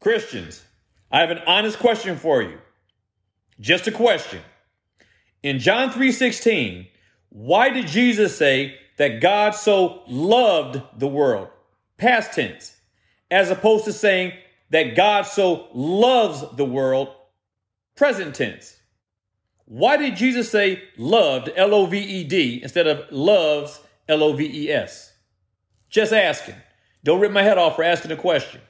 Christians, I have an honest question for you. Just a question. In John 3:16, why did Jesus say that God so loved the world? Past tense. As opposed to saying that God so loves the world, present tense. Why did Jesus say loved, L O V E D, instead of loves, L O V E S? Just asking. Don't rip my head off for asking a question.